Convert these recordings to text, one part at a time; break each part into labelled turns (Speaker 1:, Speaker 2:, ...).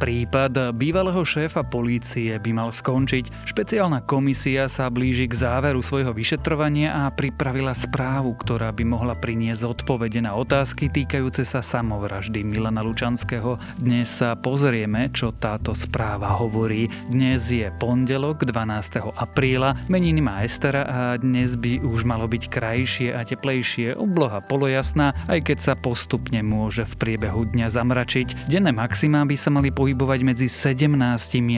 Speaker 1: Prípad bývalého šéfa polície by mal skončiť. Špeciálna komisia sa blíži k záveru svojho vyšetrovania a pripravila správu, ktorá by mohla priniesť odpovede na otázky týkajúce sa samovraždy Milana Lučanského. Dnes sa pozrieme, čo táto správa hovorí. Dnes je pondelok 12. apríla, meniny má Estera a dnes by už malo byť krajšie a teplejšie, obloha polojasná, aj keď sa postupne môže v priebehu dňa zamračiť. Denné maximá by sa mali pohybovať pohybovať medzi 17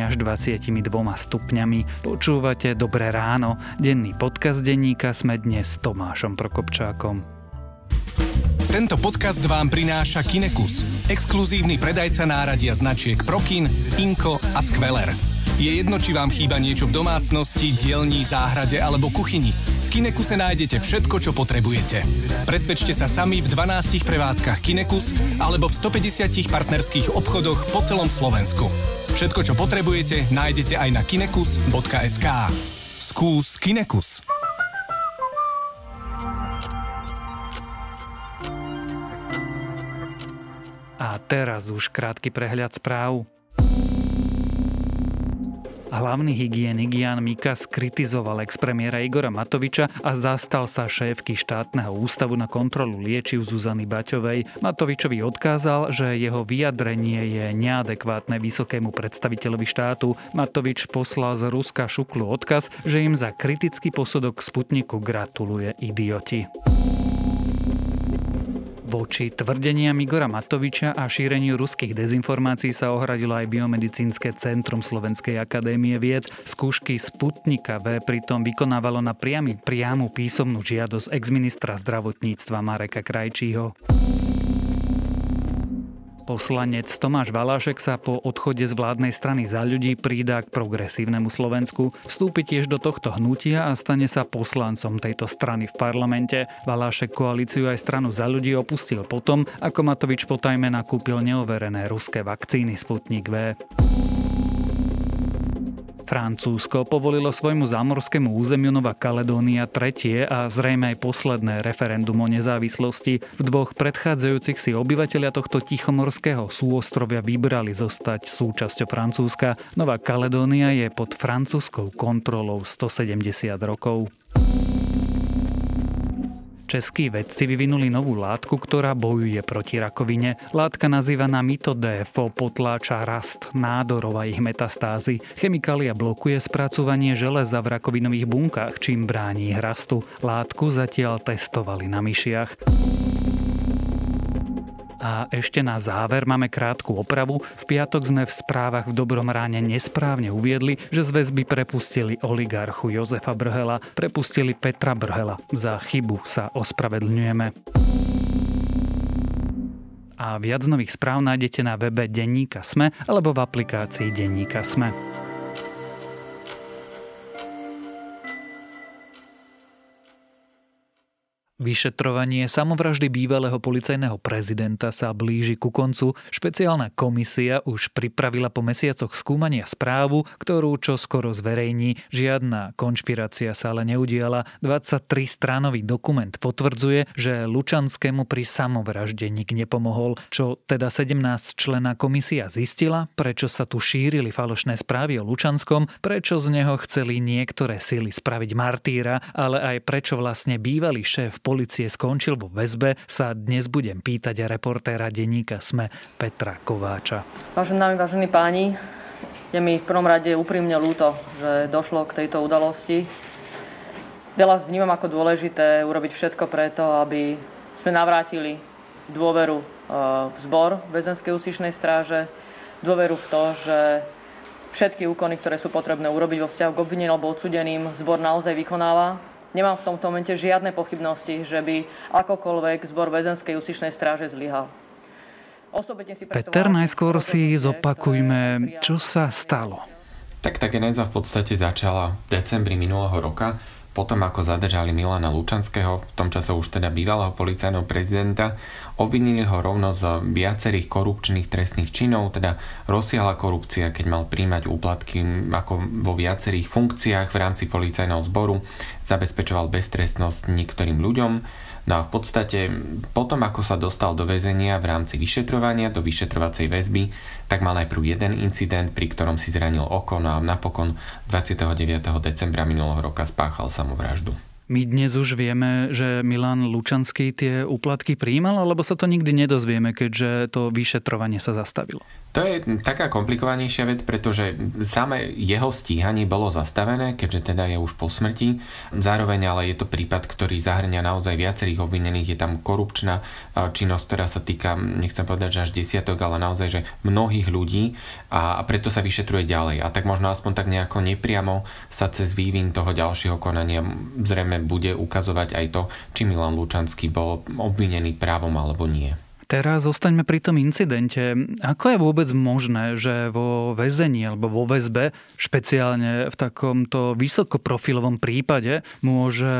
Speaker 1: až 22 stupňami. Počúvate Dobré ráno. Denný podcast denníka sme dnes s Tomášom Prokopčákom.
Speaker 2: Tento podcast vám prináša Kinekus, exkluzívny predajca náradia značiek Prokin, Inko a Skveler. Je jedno, či vám chýba niečo v domácnosti, dielni, záhrade alebo kuchyni. Kinekuse nájdete všetko, čo potrebujete. Presvedčte sa sami v 12 prevádzkach Kinekus alebo v 150 partnerských obchodoch po celom Slovensku. Všetko, čo potrebujete, nájdete aj na kinekus.sk. Skús Kinekus.
Speaker 1: A teraz už krátky prehľad správ. Hlavný hygienik Jan Mikas kritizoval expremiéra Igora Matoviča a zastal sa šéfky štátneho ústavu na kontrolu liečiv Zuzany Baťovej. Matovičovi odkázal, že jeho vyjadrenie je neadekvátne vysokému predstaviteľovi štátu. Matovič poslal z Ruska Šuklu odkaz, že im za kritický posudok Sputniku gratuluje idioti. Voči tvrdeniam Igora Matoviča a šíreniu ruských dezinformácií sa ohradilo aj Biomedicínske centrum Slovenskej akadémie vied. Skúšky Sputnika V pritom vykonávalo na priamy, priamu písomnú žiadosť exministra zdravotníctva Mareka Krajčího. Poslanec Tomáš Valášek sa po odchode z vládnej strany za ľudí prída k progresívnemu Slovensku, vstúpi tiež do tohto hnutia a stane sa poslancom tejto strany v parlamente. Valášek koalíciu aj stranu za ľudí opustil potom, ako Matovič potajme nakúpil neoverené ruské vakcíny Sputnik V. Francúzsko povolilo svojmu zámorskému územiu Nová Kaledónia tretie a zrejme aj posledné referendum o nezávislosti. V dvoch predchádzajúcich si obyvateľia tohto tichomorského súostrovia vybrali zostať súčasťou Francúzska. Nová Kaledónia je pod francúzskou kontrolou 170 rokov. Českí vedci vyvinuli novú látku, ktorá bojuje proti rakovine. Látka nazývaná MitoDFO potláča rast nádorov a ich metastázy. Chemikália blokuje spracovanie železa v rakovinových bunkách, čím bráni ich rastu. Látku zatiaľ testovali na myšiach. A ešte na záver máme krátku opravu. V piatok sme v správach v Dobrom ráne nesprávne uviedli, že z väzby prepustili oligarchu Jozefa Brhela, prepustili Petra Brhela. Za chybu sa ospravedlňujeme. A viac nových správ nájdete na webe Denníka Sme alebo v aplikácii Denníka Sme. Vyšetrovanie samovraždy bývalého policajného prezidenta sa blíži ku koncu. Špeciálna komisia už pripravila po mesiacoch skúmania správu, ktorú čo skoro zverejní. Žiadna konšpirácia sa ale neudiala. 23-stránový dokument potvrdzuje, že Lučanskému pri samovražde nik nepomohol. Čo teda 17 člená komisia zistila, prečo sa tu šírili falošné správy o Lučanskom, prečo z neho chceli niektoré sily spraviť martýra, ale aj prečo vlastne bývalý šéf policie skončil vo väzbe, sa dnes budem pýtať reportéra denníka SME Petra Kováča.
Speaker 3: Vážené dámy, vážení páni, je mi v prvom rade úprimne ľúto, že došlo k tejto udalosti. Veľa vnímam ako dôležité urobiť všetko preto, aby sme navrátili dôveru e, v zbor väzenskej úsičnej stráže, dôveru v to, že všetky úkony, ktoré sú potrebné urobiť vo vzťahu k obvineným alebo odsudeným, zbor naozaj vykonáva Nemám v tomto momente žiadne pochybnosti, že by akokoľvek zbor väzenskej úsičnej stráže zlyhal.
Speaker 1: Peter, najskôr si zopakujme, čo sa stalo.
Speaker 4: Tak tá genéza v podstate začala v decembri minulého roka, potom ako zadržali Milana Lučanského, v tom čase už teda bývalého policajného prezidenta, obvinili ho rovno z viacerých korupčných trestných činov, teda rozsiahla korupcia, keď mal príjmať úplatky ako vo viacerých funkciách v rámci policajného zboru, zabezpečoval beztrestnosť niektorým ľuďom, No a v podstate potom, ako sa dostal do väzenia v rámci vyšetrovania, do vyšetrovacej väzby, tak mal najprv jeden incident, pri ktorom si zranil oko, no a napokon 29. decembra minulého roka spáchal samovraždu.
Speaker 1: My dnes už vieme, že Milan Lučanský tie úplatky príjmal, alebo sa to nikdy nedozvieme, keďže to vyšetrovanie sa zastavilo?
Speaker 4: To je taká komplikovanejšia vec, pretože samé jeho stíhanie bolo zastavené, keďže teda je už po smrti. Zároveň ale je to prípad, ktorý zahrňa naozaj viacerých obvinených. Je tam korupčná činnosť, ktorá sa týka, nechcem povedať, že až desiatok, ale naozaj, že mnohých ľudí a preto sa vyšetruje ďalej. A tak možno aspoň tak nejako nepriamo sa cez vývin toho ďalšieho konania zrejme bude ukazovať aj to, či Milan Lučanský bol obvinený právom alebo nie.
Speaker 1: Teraz zostaňme pri tom incidente. Ako je vôbec možné, že vo väzení alebo vo väzbe, špeciálne v takomto vysokoprofilovom prípade, môže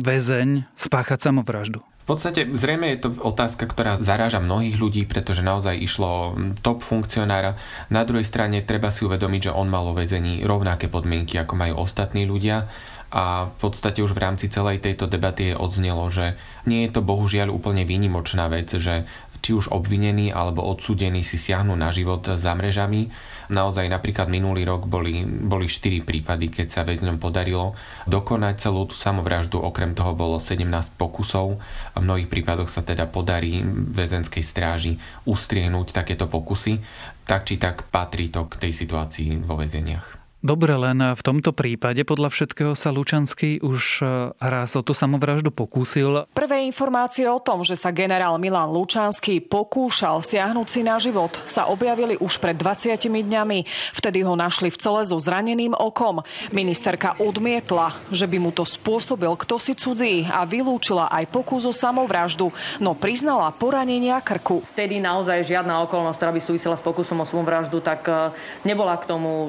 Speaker 1: väzeň spáchať samovraždu?
Speaker 4: V podstate zrejme je to otázka, ktorá zaráža mnohých ľudí, pretože naozaj išlo top funkcionára. Na druhej strane treba si uvedomiť, že on mal vo väzení rovnaké podmienky, ako majú ostatní ľudia a v podstate už v rámci celej tejto debaty je odznelo, že nie je to bohužiaľ úplne výnimočná vec, že či už obvinení alebo odsúdení si siahnu na život za mrežami. Naozaj napríklad minulý rok boli, boli 4 prípady, keď sa väzňom podarilo dokonať celú tú samovraždu. Okrem toho bolo 17 pokusov. V mnohých prípadoch sa teda podarí väzenskej stráži ustriehnúť takéto pokusy. Tak či tak patrí to k tej situácii vo väzeniach.
Speaker 1: Dobre, len v tomto prípade podľa všetkého sa Lučanský už e, raz o tú samovraždu pokúsil.
Speaker 5: Prvé informácie o tom, že sa generál Milan Lučanský pokúšal siahnuť si na život, sa objavili už pred 20 dňami. Vtedy ho našli v cele so zraneným okom. Ministerka odmietla, že by mu to spôsobil kto si cudzí a vylúčila aj pokus o samovraždu, no priznala poranenia krku.
Speaker 3: Vtedy naozaj žiadna okolnosť, ktorá by súvisela s pokusom o samovraždu, tak e, nebola k tomu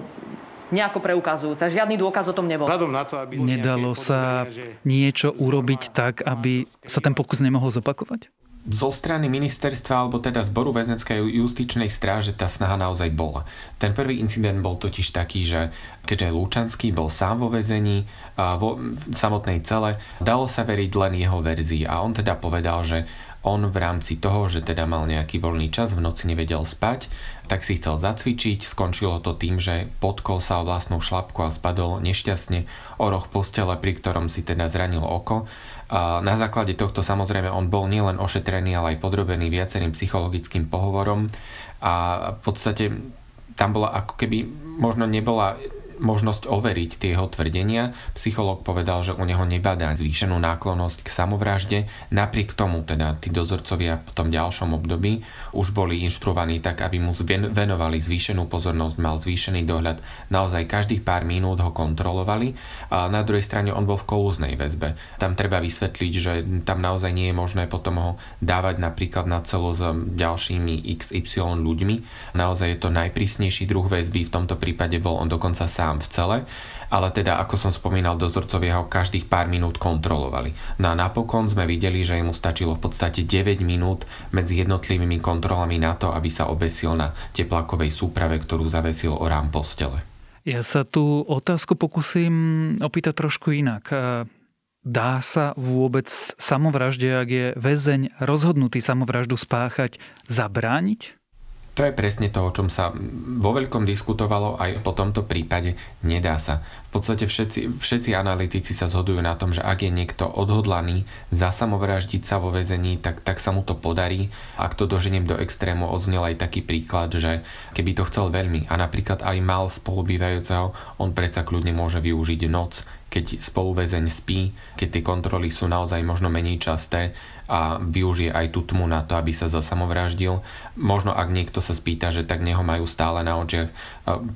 Speaker 3: nejako preukazujúca. Žiadny dôkaz o tom nebol.
Speaker 1: Na to, aby Nedalo sa že... niečo urobiť tak, aby sa ten pokus nemohol zopakovať?
Speaker 4: zo strany ministerstva alebo teda zboru väzenskej justičnej stráže tá snaha naozaj bola. Ten prvý incident bol totiž taký, že keďže Lúčanský bol sám vo väzení, vo samotnej cele, dalo sa veriť len jeho verzii a on teda povedal, že on v rámci toho, že teda mal nejaký voľný čas, v noci nevedel spať, tak si chcel zacvičiť, skončilo to tým, že podkol sa o vlastnú šlapku a spadol nešťastne o roh postele, pri ktorom si teda zranil oko. A na základe tohto samozrejme on bol nielen ošetrený, ale aj podrobený viacerým psychologickým pohovorom a v podstate tam bola ako keby možno nebola možnosť overiť tie jeho tvrdenia. Psychológ povedal, že u neho nebadá zvýšenú náklonnosť k samovražde. Napriek tomu teda tí dozorcovia v tom ďalšom období už boli inštruovaní tak, aby mu venovali zvýšenú pozornosť, mal zvýšený dohľad. Naozaj každých pár minút ho kontrolovali a na druhej strane on bol v kolúznej väzbe. Tam treba vysvetliť, že tam naozaj nie je možné potom ho dávať napríklad na celo s ďalšími XY ľuďmi. Naozaj je to najprísnejší druh väzby, v tomto prípade bol on dokonca sám sám v cele, ale teda, ako som spomínal, dozorcovia ho každých pár minút kontrolovali. No a napokon sme videli, že mu stačilo v podstate 9 minút medzi jednotlivými kontrolami na to, aby sa obesil na teplakovej súprave, ktorú zavesil o rám postele.
Speaker 1: Ja sa tú otázku pokúsim opýtať trošku inak. Dá sa vôbec samovražde, ak je väzeň rozhodnutý samovraždu spáchať, zabrániť?
Speaker 4: To je presne to, o čom sa vo veľkom diskutovalo aj po tomto prípade. Nedá sa. V podstate všetci, všetci analytici sa zhodujú na tom, že ak je niekto odhodlaný zasamovraždiť sa vo väzení, tak, tak sa mu to podarí. Ak to doženiem do extrému, odznel aj taký príklad, že keby to chcel veľmi a napríklad aj mal spolubývajúceho, on predsa kľudne môže využiť noc, keď spoluväzeň spí, keď tie kontroly sú naozaj možno menej časté a využije aj tú tmu na to, aby sa zasamovraždil. Možno ak niekto sa spýta, že tak neho majú stále na očiach,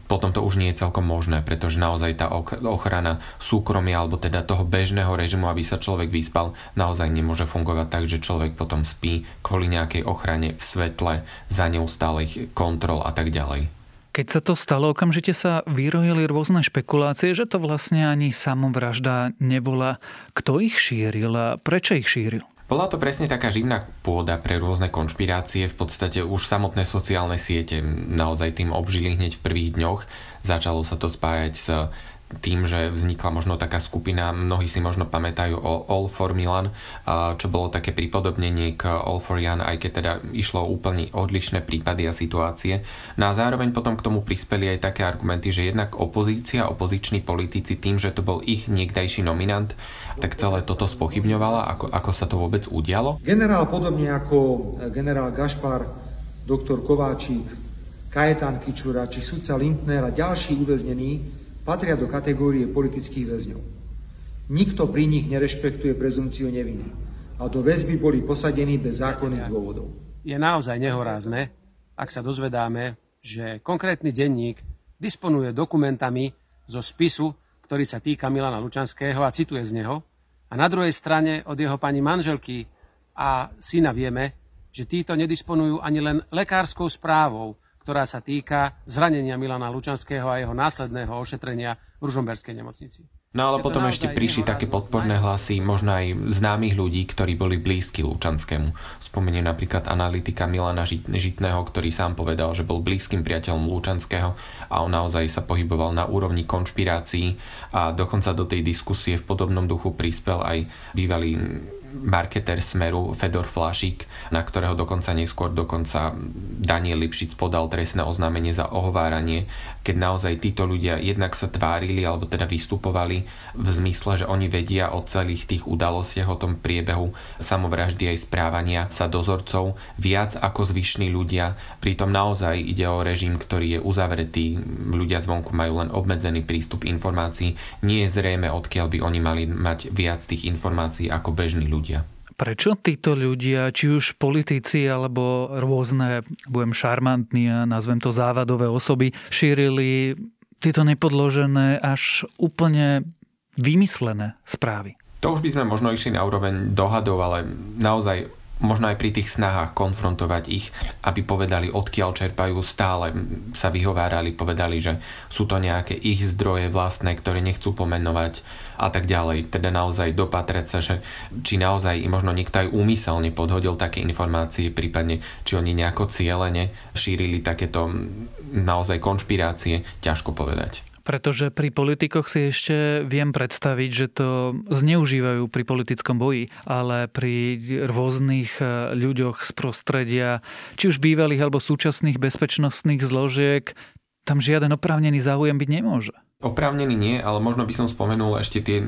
Speaker 4: potom to už nie je celkom možné, pretože naozaj tá ochrana súkromia alebo teda toho bežného režimu, aby sa človek vyspal, naozaj nemôže fungovať tak, že človek potom spí kvôli nejakej ochrane v svetle za neustálych kontrol a tak ďalej.
Speaker 1: Keď sa to stalo, okamžite sa vyrojili rôzne špekulácie, že to vlastne ani samovražda nebola. Kto ich šíril a prečo ich šíril?
Speaker 4: Bola to presne taká živná pôda pre rôzne konšpirácie, v podstate už samotné sociálne siete naozaj tým obžili hneď v prvých dňoch. Začalo sa to spájať s tým, že vznikla možno taká skupina, mnohí si možno pamätajú o All for Milan, čo bolo také pripodobnenie k All for Jan, aj keď teda išlo úplne odlišné prípady a situácie. No a zároveň potom k tomu prispeli aj také argumenty, že jednak opozícia, opoziční politici tým, že to bol ich niekdajší nominant, tak celé toto spochybňovala, ako, ako sa to vôbec udialo.
Speaker 6: Generál podobne ako generál Gašpar, doktor Kováčik, Kajetán Kičura či sudca Lindner a ďalší uväznení patria do kategórie politických väzňov. Nikto pri nich nerešpektuje prezumciu neviny a do väzby boli posadení bez zákonných dôvodov.
Speaker 7: Je naozaj nehorázne, ak sa dozvedáme, že konkrétny denník disponuje dokumentami zo spisu, ktorý sa týka Milana Lučanského a cituje z neho. A na druhej strane od jeho pani manželky a syna vieme, že títo nedisponujú ani len lekárskou správou, ktorá sa týka zranenia Milana Lučanského a jeho následného ošetrenia v Ružomberskej nemocnici.
Speaker 4: No ale potom ešte prišli také podporné hlasy možno aj známych ľudí, ktorí boli blízki Lučanskému. Spomeniem napríklad analytika Milana Žitného, ktorý sám povedal, že bol blízkym priateľom Lučanského a on naozaj sa pohyboval na úrovni konšpirácií a dokonca do tej diskusie v podobnom duchu prispel aj bývalý marketer Smeru Fedor Flašik, na ktorého dokonca neskôr dokonca Daniel Lipšic podal trestné oznámenie za ohováranie, keď naozaj títo ľudia jednak sa tvárili alebo teda vystupovali v zmysle, že oni vedia o celých tých udalostiach, o tom priebehu samovraždy aj správania sa dozorcov viac ako zvyšní ľudia. Pritom naozaj ide o režim, ktorý je uzavretý, ľudia zvonku majú len obmedzený prístup informácií. Nie je zrejme, odkiaľ by oni mali mať viac tých informácií ako bežní ľudia ľudia.
Speaker 1: Prečo títo ľudia, či už politici alebo rôzne, budem šarmantní a nazvem to závadové osoby, šírili tieto nepodložené až úplne vymyslené správy?
Speaker 4: To už by sme možno išli na úroveň dohadov, ale naozaj možno aj pri tých snahách konfrontovať ich, aby povedali, odkiaľ čerpajú, stále sa vyhovárali, povedali, že sú to nejaké ich zdroje vlastné, ktoré nechcú pomenovať a tak ďalej. Teda naozaj dopatrať sa, že či naozaj možno niekto aj úmyselne podhodil také informácie, prípadne či oni nejako cieľene šírili takéto naozaj konšpirácie, ťažko povedať.
Speaker 1: Pretože pri politikoch si ešte viem predstaviť, že to zneužívajú pri politickom boji, ale pri rôznych e, ľuďoch z prostredia, či už bývalých alebo súčasných bezpečnostných zložiek, tam žiaden oprávnený záujem byť nemôže.
Speaker 4: Oprávnený nie, ale možno by som spomenul ešte tie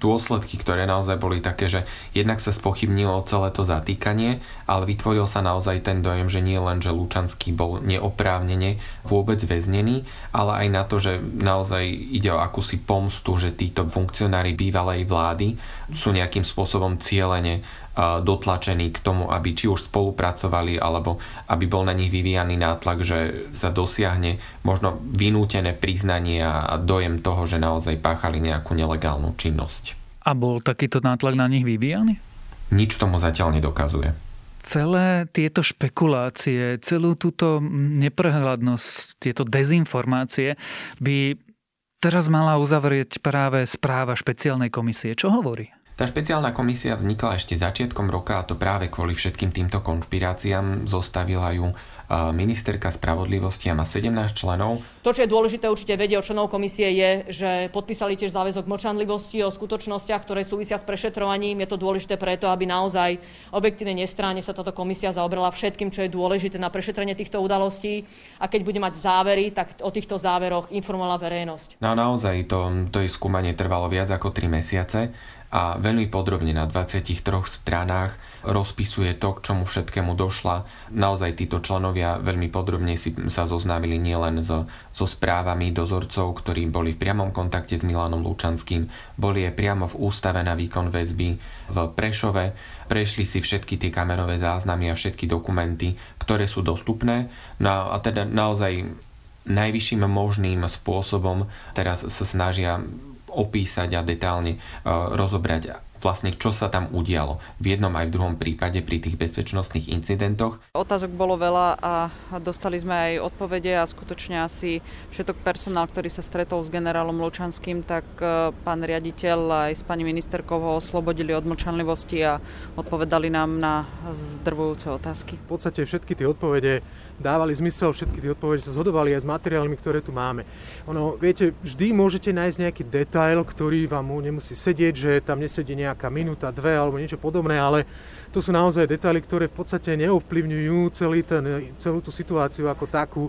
Speaker 4: dôsledky, ktoré naozaj boli také, že jednak sa spochybnilo celé to zatýkanie, ale vytvoril sa naozaj ten dojem, že nie len, že Lučanský bol neoprávnene vôbec väznený, ale aj na to, že naozaj ide o akúsi pomstu, že títo funkcionári bývalej vlády sú nejakým spôsobom cieľene dotlačení k tomu, aby či už spolupracovali, alebo aby bol na nich vyvíjaný nátlak, že sa dosiahne možno vynútené priznanie a dojem toho, že naozaj páchali nejakú nelegálnu činnosť.
Speaker 1: A bol takýto nátlak na nich vyvíjaný?
Speaker 4: Nič tomu zatiaľ nedokazuje.
Speaker 1: Celé tieto špekulácie, celú túto neprehľadnosť, tieto dezinformácie by teraz mala uzavrieť práve správa špeciálnej komisie. Čo hovorí?
Speaker 4: Tá špeciálna komisia vznikla ešte začiatkom roka a to práve kvôli všetkým týmto konšpiráciám. Zostavila ju ministerka spravodlivosti a má 17 členov.
Speaker 3: To, čo je dôležité určite vedieť o členov komisie je, že podpísali tiež záväzok mlčanlivosti o skutočnostiach, ktoré súvisia s prešetrovaním. Je to dôležité preto, aby naozaj objektívne nestranne sa táto komisia zaoberala všetkým, čo je dôležité na prešetrenie týchto udalostí a keď bude mať závery, tak o týchto záveroch informovala verejnosť.
Speaker 4: No naozaj to, to je skúmanie trvalo viac ako 3 mesiace a veľmi podrobne na 23 stranách rozpisuje to, k čomu všetkému došla. Naozaj títo členovia veľmi podrobne si sa zoznámili nielen so, so správami dozorcov, ktorí boli v priamom kontakte s Milanom Lučanským, boli aj priamo v ústave na výkon väzby v Prešove, prešli si všetky tie kamerové záznamy a všetky dokumenty, ktoré sú dostupné. No a teda naozaj najvyšším možným spôsobom teraz sa snažia opísať a detálne e, rozobrať, vlastne čo sa tam udialo v jednom aj v druhom prípade pri tých bezpečnostných incidentoch.
Speaker 8: Otázok bolo veľa a dostali sme aj odpovede a skutočne asi všetok personál, ktorý sa stretol s generálom Lučanským, tak e, pán riaditeľ aj s pani ministerkou ho oslobodili od mlčanlivosti a odpovedali nám na zdrvujúce otázky.
Speaker 9: V podstate všetky tie odpovede dávali zmysel, všetky tie odpovede sa zhodovali aj s materiálmi, ktoré tu máme. Ono, viete, vždy môžete nájsť nejaký detail, ktorý vám nemusí sedieť, že tam nesedí nejaká minúta, dve alebo niečo podobné, ale to sú naozaj detaily, ktoré v podstate neovplyvňujú celý ten, celú tú situáciu ako takú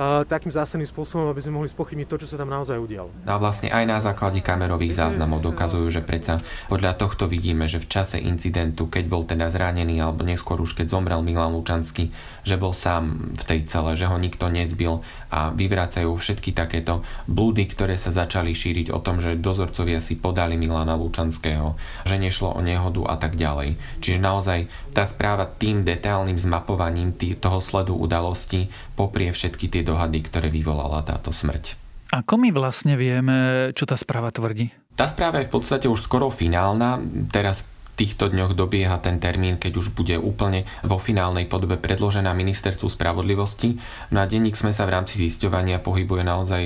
Speaker 9: takým zásadným spôsobom, aby sme mohli spochybniť to, čo sa tam naozaj udialo.
Speaker 4: A vlastne aj na základe kamerových záznamov dokazujú, že predsa podľa tohto vidíme, že v čase incidentu, keď bol teda zranený alebo neskôr už keď zomrel Milan Lučanský, že bol sám v tej cele, že ho nikto nezbil a vyvracajú všetky takéto blúdy, ktoré sa začali šíriť o tom, že dozorcovia si podali Milana Lučanského, že nešlo o nehodu a tak ďalej. Čiže naozaj tá správa tým detailným zmapovaním tý, toho sledu udalostí poprie všetky tie dohady, ktoré vyvolala táto smrť.
Speaker 1: Ako my vlastne vieme, čo tá správa tvrdí?
Speaker 4: Tá správa je v podstate už skoro finálna. Teraz týchto dňoch dobieha ten termín, keď už bude úplne vo finálnej podobe predložená ministerstvu spravodlivosti. No a denník sme sa v rámci zisťovania pohybuje naozaj,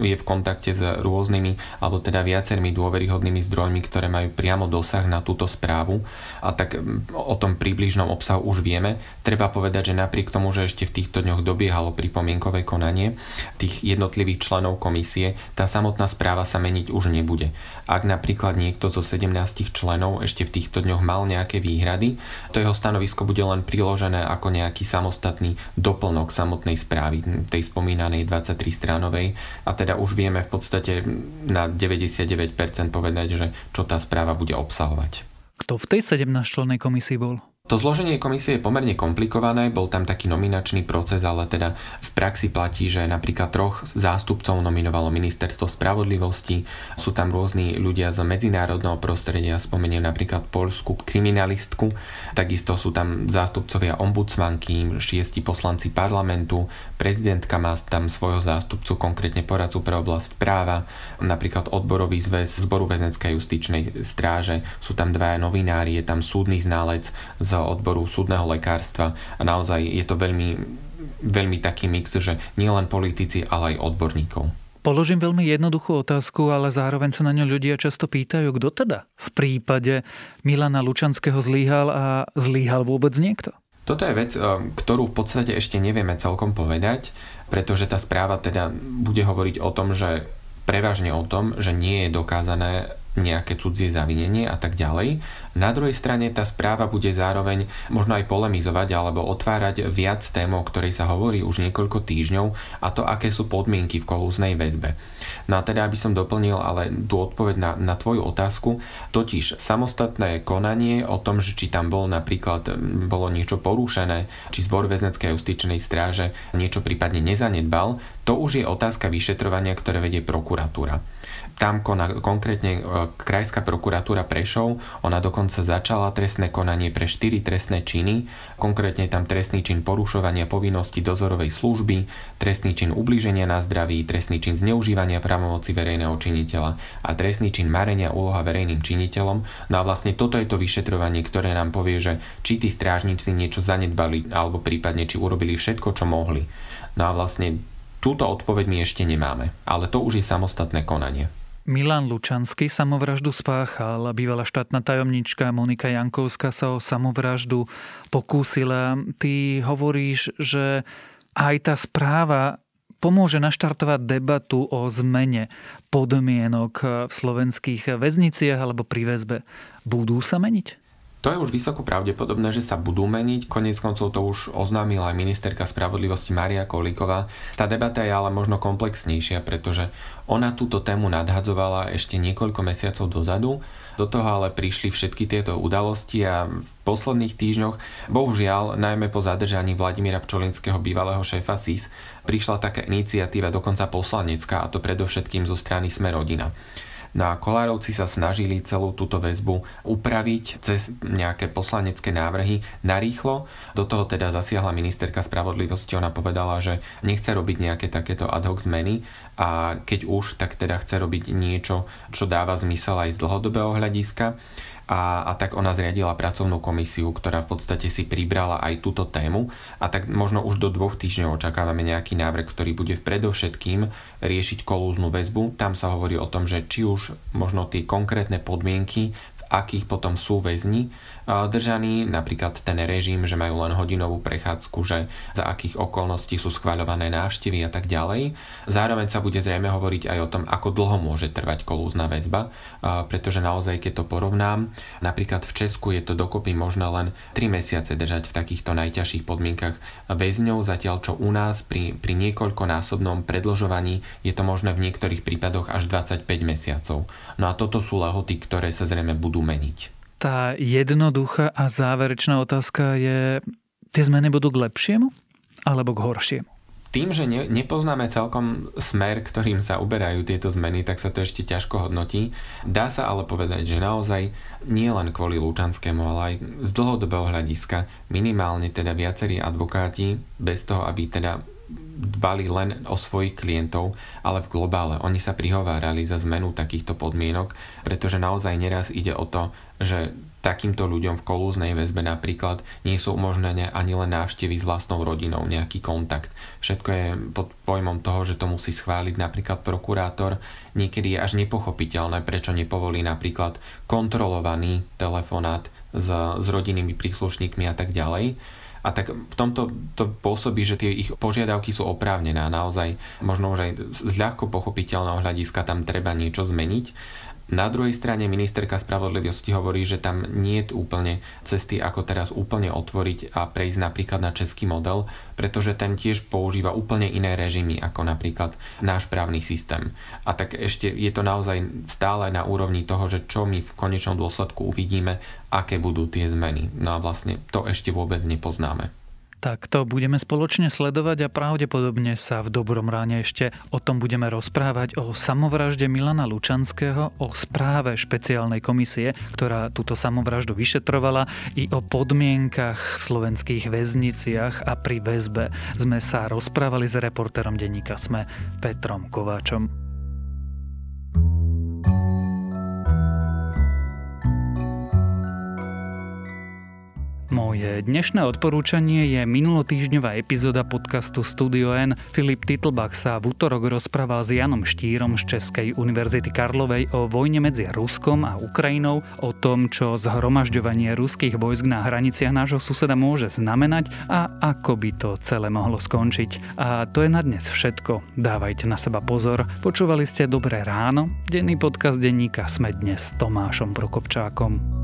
Speaker 4: je v kontakte s rôznymi, alebo teda viacerými dôveryhodnými zdrojmi, ktoré majú priamo dosah na túto správu. A tak o tom približnom obsahu už vieme. Treba povedať, že napriek tomu, že ešte v týchto dňoch dobiehalo pripomienkové konanie tých jednotlivých členov komisie, tá samotná správa sa meniť už nebude. Ak napríklad niekto zo 17 členov ešte v týchto dňoch mal nejaké výhrady, to jeho stanovisko bude len priložené ako nejaký samostatný doplnok samotnej správy, tej spomínanej 23 stránovej a teda už vieme v podstate na 99% povedať, že čo tá správa bude obsahovať.
Speaker 1: Kto v tej 17 člennej komisii bol?
Speaker 4: To zloženie komisie je pomerne komplikované, bol tam taký nominačný proces, ale teda v praxi platí, že napríklad troch zástupcov nominovalo ministerstvo spravodlivosti, sú tam rôzni ľudia z medzinárodného prostredia, spomeniem napríklad polskú kriminalistku, takisto sú tam zástupcovia ombudsmanky, šiesti poslanci parlamentu, prezidentka má tam svojho zástupcu, konkrétne poradcu pre oblasť práva, napríklad odborový zväz zboru väzenskej justičnej stráže, sú tam dvaja novinári, je tam súdny ználec z odboru súdneho lekárstva a naozaj je to veľmi, veľmi taký mix, že nielen politici, ale aj odborníkov.
Speaker 1: Položím veľmi jednoduchú otázku, ale zároveň sa na ňu ľudia často pýtajú, kto teda v prípade Milana Lučanského zlíhal a zlíhal vôbec niekto?
Speaker 4: Toto je vec, eh, ktorú v podstate ešte nevieme celkom povedať, pretože tá správa teda bude hovoriť o tom, že prevažne o tom, že nie je dokázané nejaké cudzie zavinenie a tak ďalej. Na druhej strane tá správa bude zároveň možno aj polemizovať alebo otvárať viac tém, o ktorej sa hovorí už niekoľko týždňov a to, aké sú podmienky v kolúznej väzbe. No a teda, aby som doplnil ale tú odpoveď na, na tvoju otázku, totiž samostatné konanie o tom, že či tam bol napríklad bolo niečo porušené, či zbor väzneckej justičnej stráže niečo prípadne nezanedbal, to už je otázka vyšetrovania, ktoré vedie prokuratúra tam koná, konkrétne e, Krajská prokuratúra Prešov, ona dokonca začala trestné konanie pre 4 trestné činy, konkrétne tam trestný čin porušovania povinnosti dozorovej služby, trestný čin ubliženia na zdraví, trestný čin zneužívania pravomoci verejného činiteľa a trestný čin marenia úloha verejným činiteľom. No a vlastne toto je to vyšetrovanie, ktoré nám povie, že či tí strážnici niečo zanedbali alebo prípadne či urobili všetko, čo mohli. No a vlastne túto odpoveď my ešte nemáme, ale to už je samostatné konanie.
Speaker 1: Milan Lučanský samovraždu spáchal. Bývalá štátna tajomnička Monika Jankovská sa o samovraždu pokúsila. Ty hovoríš, že aj tá správa pomôže naštartovať debatu o zmene podmienok v slovenských väzniciach alebo pri väzbe. Budú sa meniť?
Speaker 4: To je už vysoko pravdepodobné, že sa budú meniť. Konec koncov to už oznámila aj ministerka spravodlivosti Maria Kolíková. Tá debata je ale možno komplexnejšia, pretože ona túto tému nadhadzovala ešte niekoľko mesiacov dozadu. Do toho ale prišli všetky tieto udalosti a v posledných týždňoch, bohužiaľ, najmä po zadržaní Vladimíra Pčolinského bývalého šéfa SIS, prišla taká iniciatíva dokonca poslanecká, a to predovšetkým zo strany Sme rodina. No a Kolárovci sa snažili celú túto väzbu upraviť cez nejaké poslanecké návrhy narýchlo. Do toho teda zasiahla ministerka spravodlivosti. Ona povedala, že nechce robiť nejaké takéto ad hoc zmeny a keď už, tak teda chce robiť niečo, čo dáva zmysel aj z dlhodobého hľadiska. A, a tak ona zriadila pracovnú komisiu, ktorá v podstate si pribrala aj túto tému a tak možno už do dvoch týždňov očakávame nejaký návrh, ktorý bude predovšetkým riešiť kolúznu väzbu. Tam sa hovorí o tom, že či už možno tie konkrétne podmienky, akých potom sú väzni držaní, napríklad ten režim, že majú len hodinovú prechádzku, že za akých okolností sú schváľované návštevy a tak ďalej. Zároveň sa bude zrejme hovoriť aj o tom, ako dlho môže trvať kolúzna väzba, pretože naozaj, keď to porovnám, napríklad v Česku je to dokopy možno len 3 mesiace držať v takýchto najťažších podmienkach väzňov, zatiaľ čo u nás pri, pri niekoľkonásobnom predlžovaní je to možné v niektorých prípadoch až 25 mesiacov. No a toto sú lehoty, ktoré sa zrejme budú meniť.
Speaker 1: Tá jednoduchá a záverečná otázka je, tie zmeny budú k lepšiemu alebo k horšiemu?
Speaker 4: Tým, že ne, nepoznáme celkom smer, ktorým sa uberajú tieto zmeny, tak sa to ešte ťažko hodnotí. Dá sa ale povedať, že naozaj nie len kvôli Lučanskému, ale aj z dlhodobého hľadiska minimálne teda viacerí advokáti, bez toho, aby teda dbali len o svojich klientov, ale v globále. Oni sa prihovárali za zmenu takýchto podmienok, pretože naozaj neraz ide o to, že takýmto ľuďom v kolúznej väzbe napríklad nie sú umožnené ani len návštevy s vlastnou rodinou, nejaký kontakt. Všetko je pod pojmom toho, že to musí schváliť napríklad prokurátor. Niekedy je až nepochopiteľné, prečo nepovolí napríklad kontrolovaný telefonát s, s rodinnými príslušníkmi a tak ďalej. A tak v tomto to pôsobí, že tie ich požiadavky sú oprávnené a naozaj možno už aj z ľahko pochopiteľného hľadiska tam treba niečo zmeniť. Na druhej strane ministerka spravodlivosti hovorí, že tam nie je úplne cesty, ako teraz úplne otvoriť a prejsť napríklad na český model, pretože ten tiež používa úplne iné režimy ako napríklad náš právny systém. A tak ešte je to naozaj stále na úrovni toho, že čo my v konečnom dôsledku uvidíme, aké budú tie zmeny. No a vlastne to ešte vôbec nepoznáme.
Speaker 1: Tak to budeme spoločne sledovať a pravdepodobne sa v dobrom ráne ešte o tom budeme rozprávať o samovražde Milana Lučanského, o správe špeciálnej komisie, ktorá túto samovraždu vyšetrovala i o podmienkach v slovenských väzniciach a pri väzbe sme sa rozprávali s reportérom denníka Sme Petrom Kováčom. Moje dnešné odporúčanie je minulotýždňová epizóda podcastu Studio N. Filip Titlbach sa v útorok rozprával s Janom Štírom z Českej univerzity Karlovej o vojne medzi Ruskom a Ukrajinou, o tom, čo zhromažďovanie ruských vojsk na hraniciach nášho suseda môže znamenať a ako by to celé mohlo skončiť. A to je na dnes všetko. Dávajte na seba pozor. Počúvali ste Dobré ráno? Denný podcast denníka Sme dnes s Tomášom Prokopčákom.